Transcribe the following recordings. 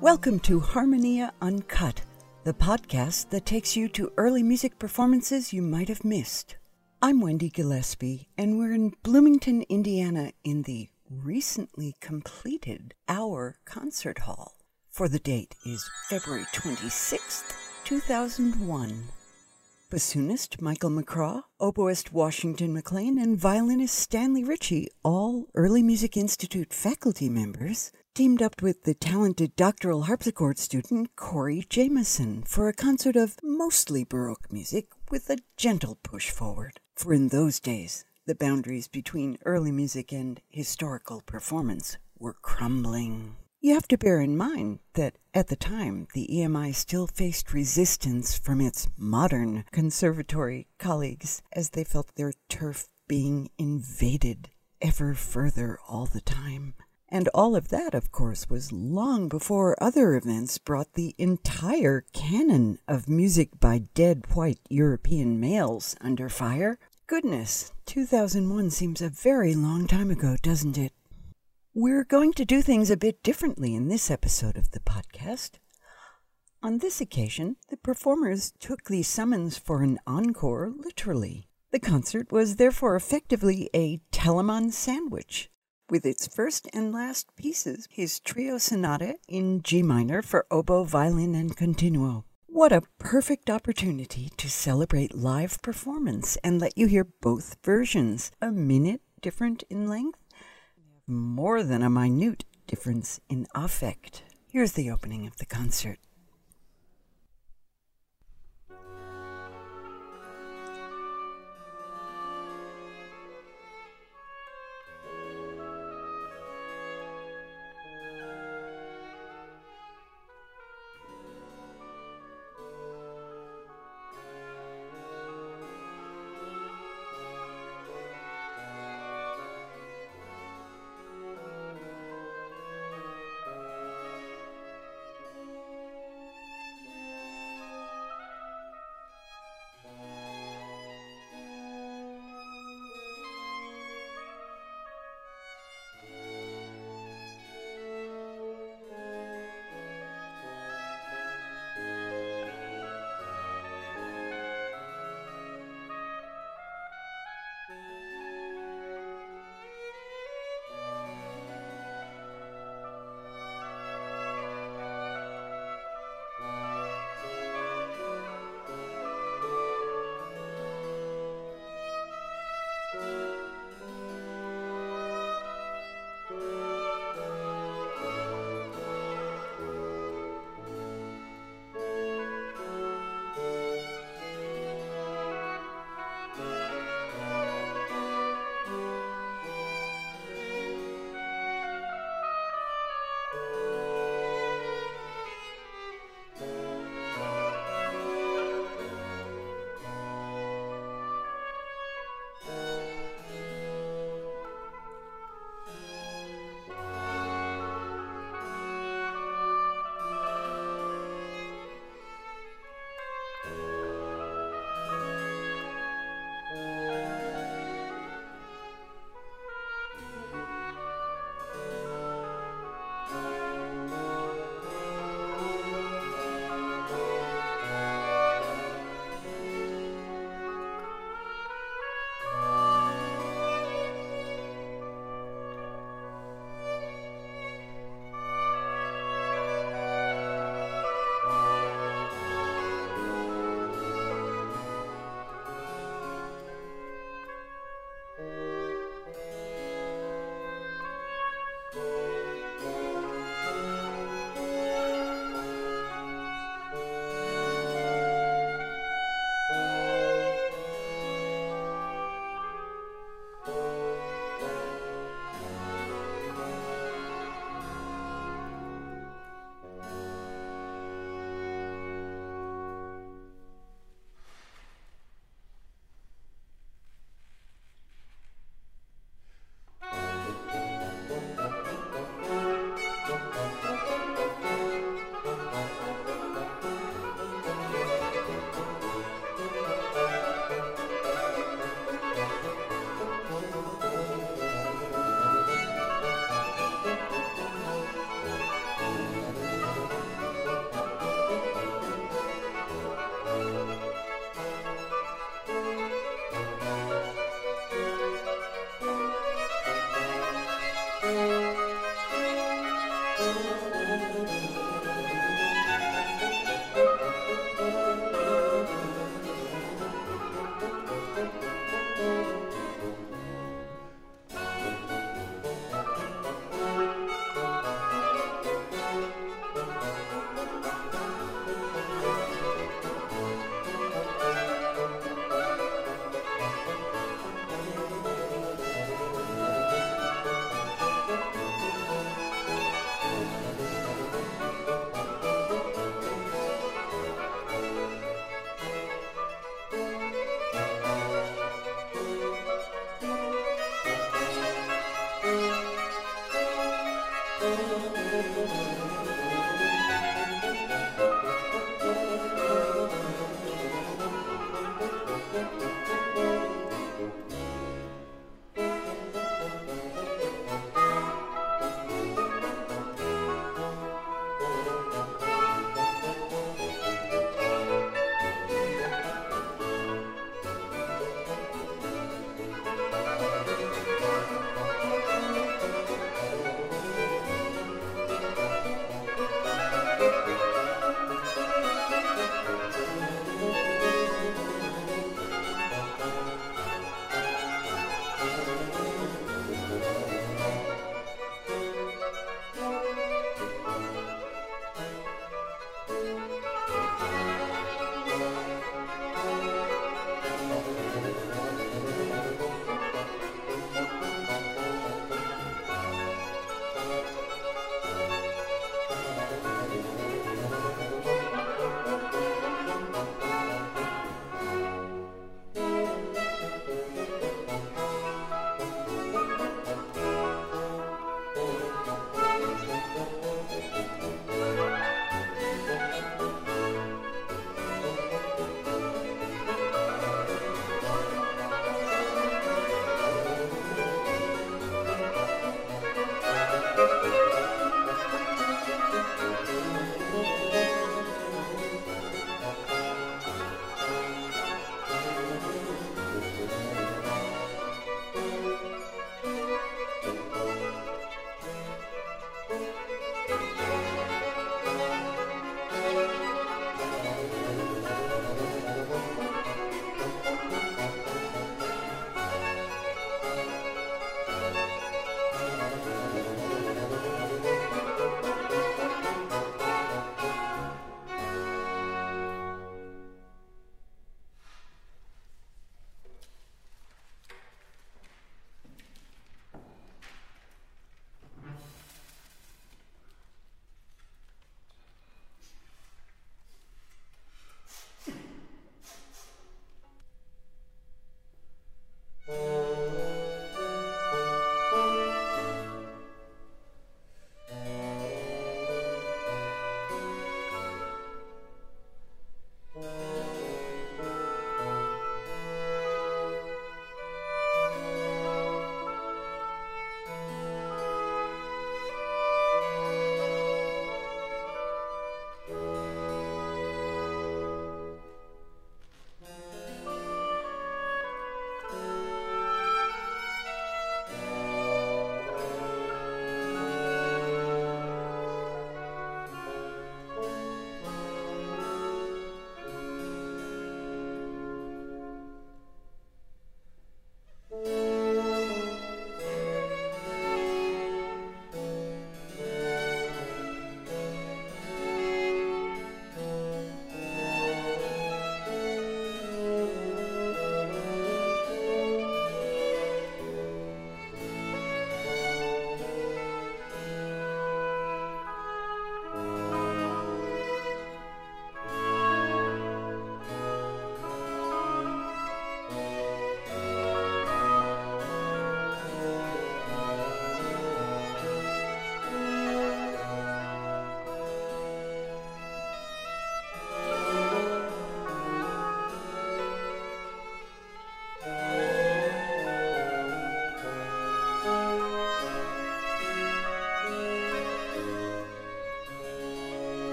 Welcome to Harmonia Uncut, the podcast that takes you to early music performances you might have missed. I'm Wendy Gillespie, and we're in Bloomington, Indiana, in the recently completed Auer Concert Hall. For the date is February 26th, 2001. Bassoonist Michael McCraw, oboist Washington McClain, and violinist Stanley Ritchie, all Early Music Institute faculty members, teamed up with the talented doctoral harpsichord student Corey Jamason for a concert of mostly Baroque music with a gentle push forward. For in those days, the boundaries between early music and historical performance were crumbling. You have to bear in mind that at the time the EMI still faced resistance from its modern conservatory colleagues as they felt their turf being invaded ever further all the time. And all of that, of course, was long before other events brought the entire canon of music by dead white European males under fire. Goodness, 2001 seems a very long time ago, doesn't it? We're going to do things a bit differently in this episode of the podcast. On this occasion, the performers took the summons for an encore literally. The concert was therefore effectively a Telemann sandwich, with its first and last pieces his trio sonata in G minor for oboe, violin, and continuo. What a perfect opportunity to celebrate live performance and let you hear both versions, a minute different in length more than a minute difference in affect. Here's the opening of the concert.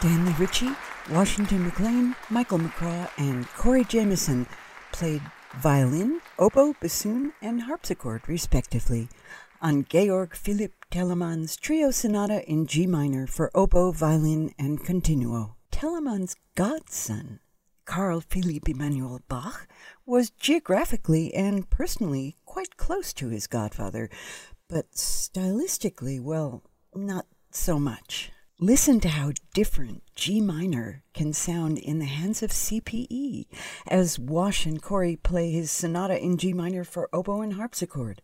Stanley Ritchie, Washington McClain, Michael McCraw, and Corey Jamason played violin, oboe, bassoon, and harpsichord, respectively, on Georg Philipp Telemann's Trio Sonata in G minor for oboe, violin, and continuo. Telemann's godson, Carl Philipp Emanuel Bach, was geographically and personally quite close to his godfather, but stylistically, well, not so much. Listen to how different G minor can sound in the hands of CPE as Wash and Corey play his sonata in G minor for oboe and harpsichord.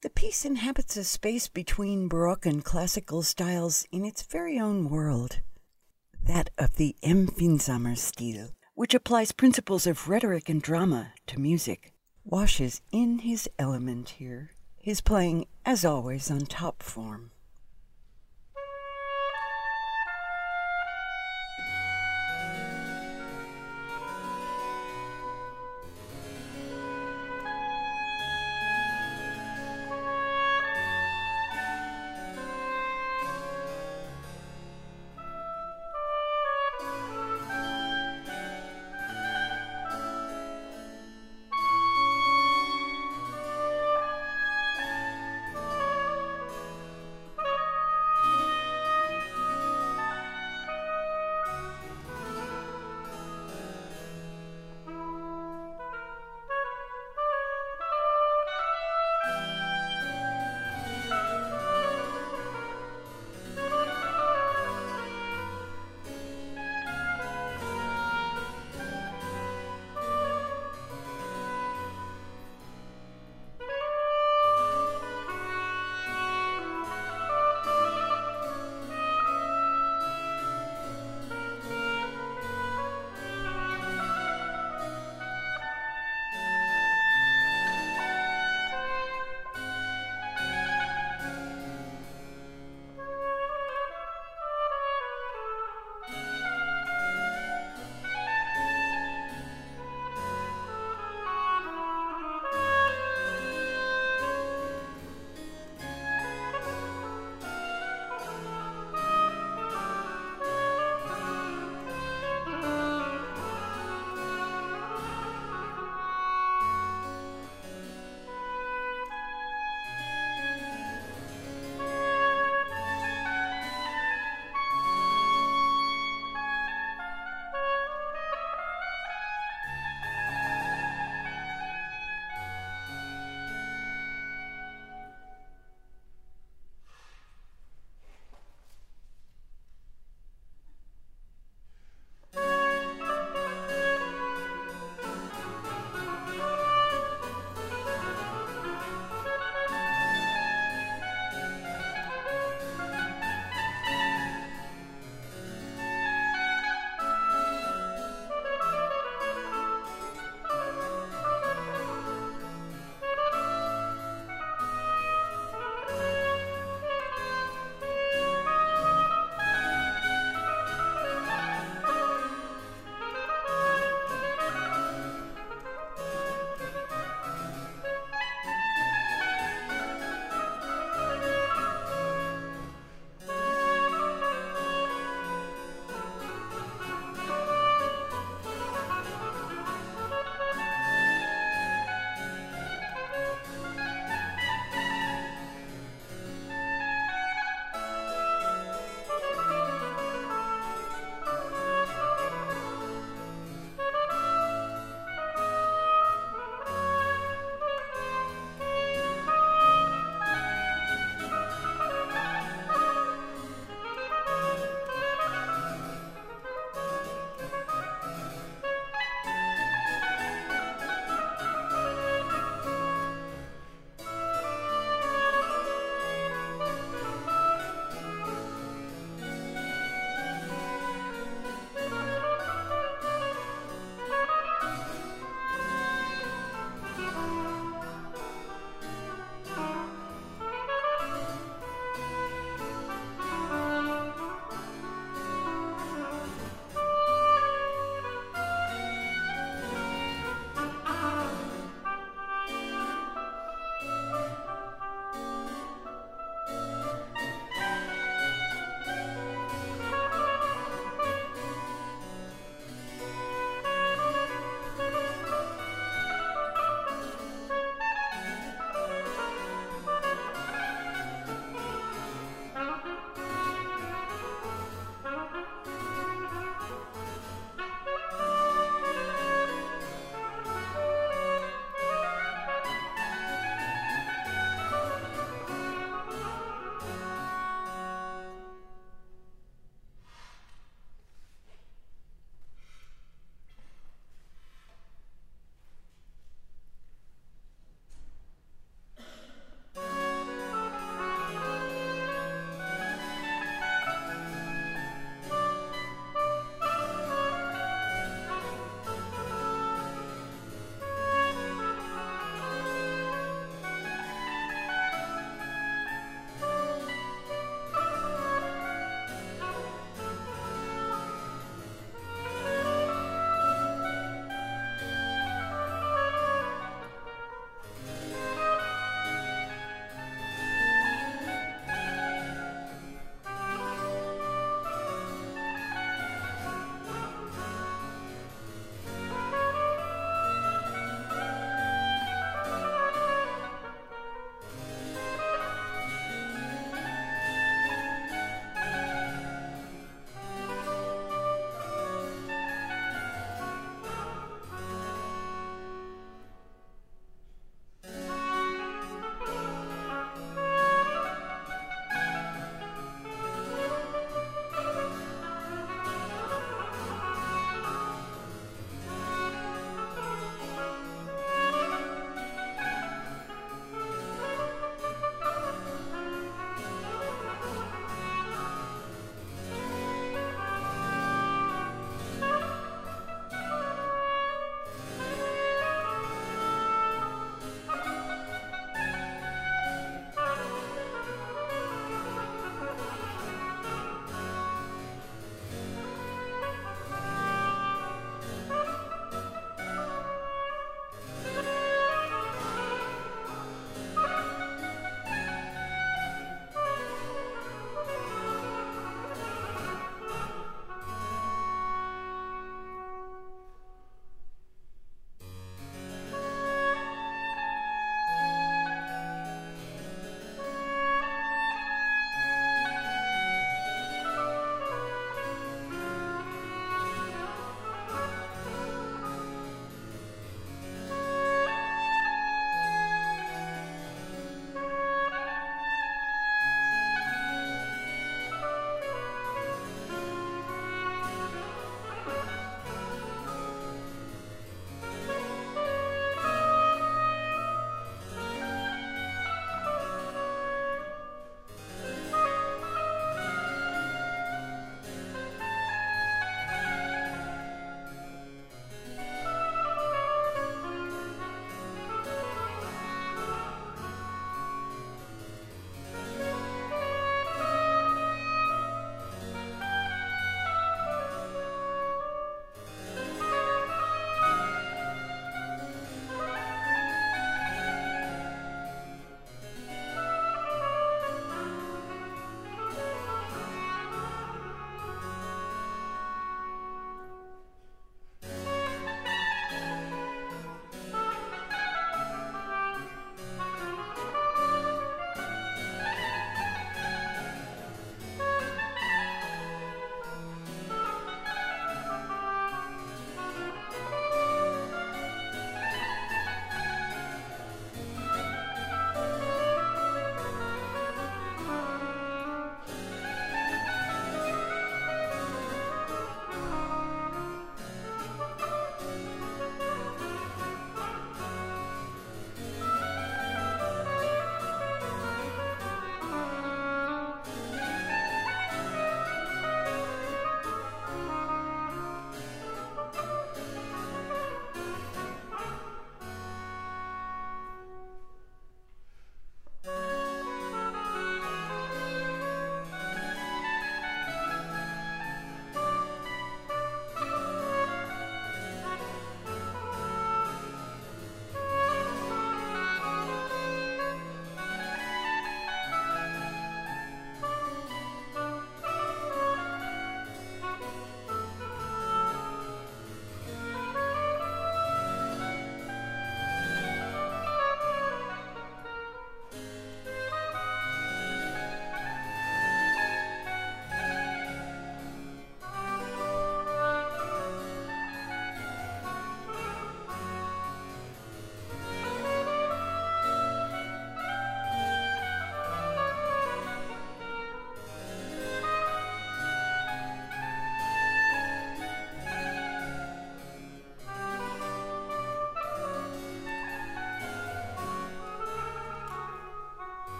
The piece inhabits a space between Baroque and classical styles in its very own world, that of the Empfindsamer Stil, which applies principles of rhetoric and drama to music. Wash is in his element here, his playing, as always, on top form.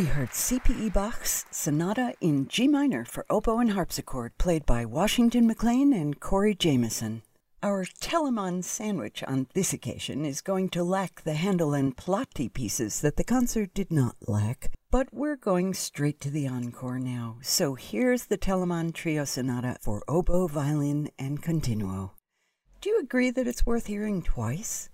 We heard C.P.E. Bach's Sonata in G minor for oboe and harpsichord, played by Washington McClain and Corey Jamason. Our Telemann sandwich on this occasion is going to lack the Handel and Platti pieces that the concert did not lack, but we're going straight to the encore now. So here's the Telemann Trio Sonata for oboe, violin, and continuo. Do you agree that it's worth hearing twice?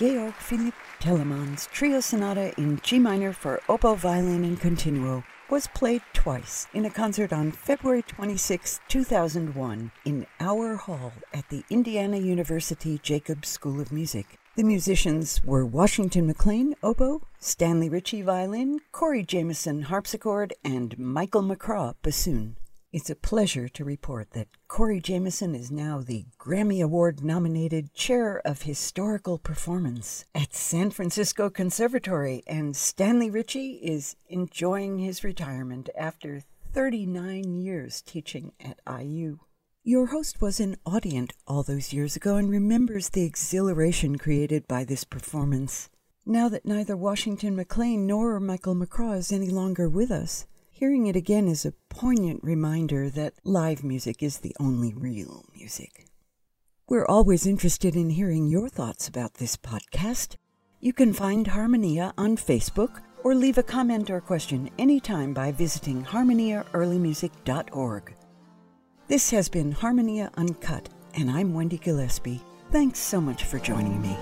Georg Philipp Telemann's Trio Sonata in G minor for oboe, violin, and continuo was played twice in a concert on February 26, 2001, in Auer Hall at the Indiana University Jacobs School of Music. The musicians were Washington McClain, oboe, Stanley Ritchie, violin, Corey Jamason, harpsichord, and Michael McCraw, bassoon. It's a pleasure to report that Corey Jamason is now the Grammy Award nominated Chair of Historical Performance at San Francisco Conservatory, and Stanley Ritchie is enjoying his retirement after 39 years teaching at IU. Your host was an audience all those years ago and remembers the exhilaration created by this performance. Now that neither Washington McClain nor Michael McCraw is any longer with us, Hearing it again is a poignant reminder that live music is the only real music. We're always interested in hearing your thoughts about this podcast. You can find Harmonia on Facebook or leave a comment or question anytime by visiting harmoniaearlymusic.org. This has been Harmonia Uncut, and I'm Wendy Gillespie. Thanks so much for joining me.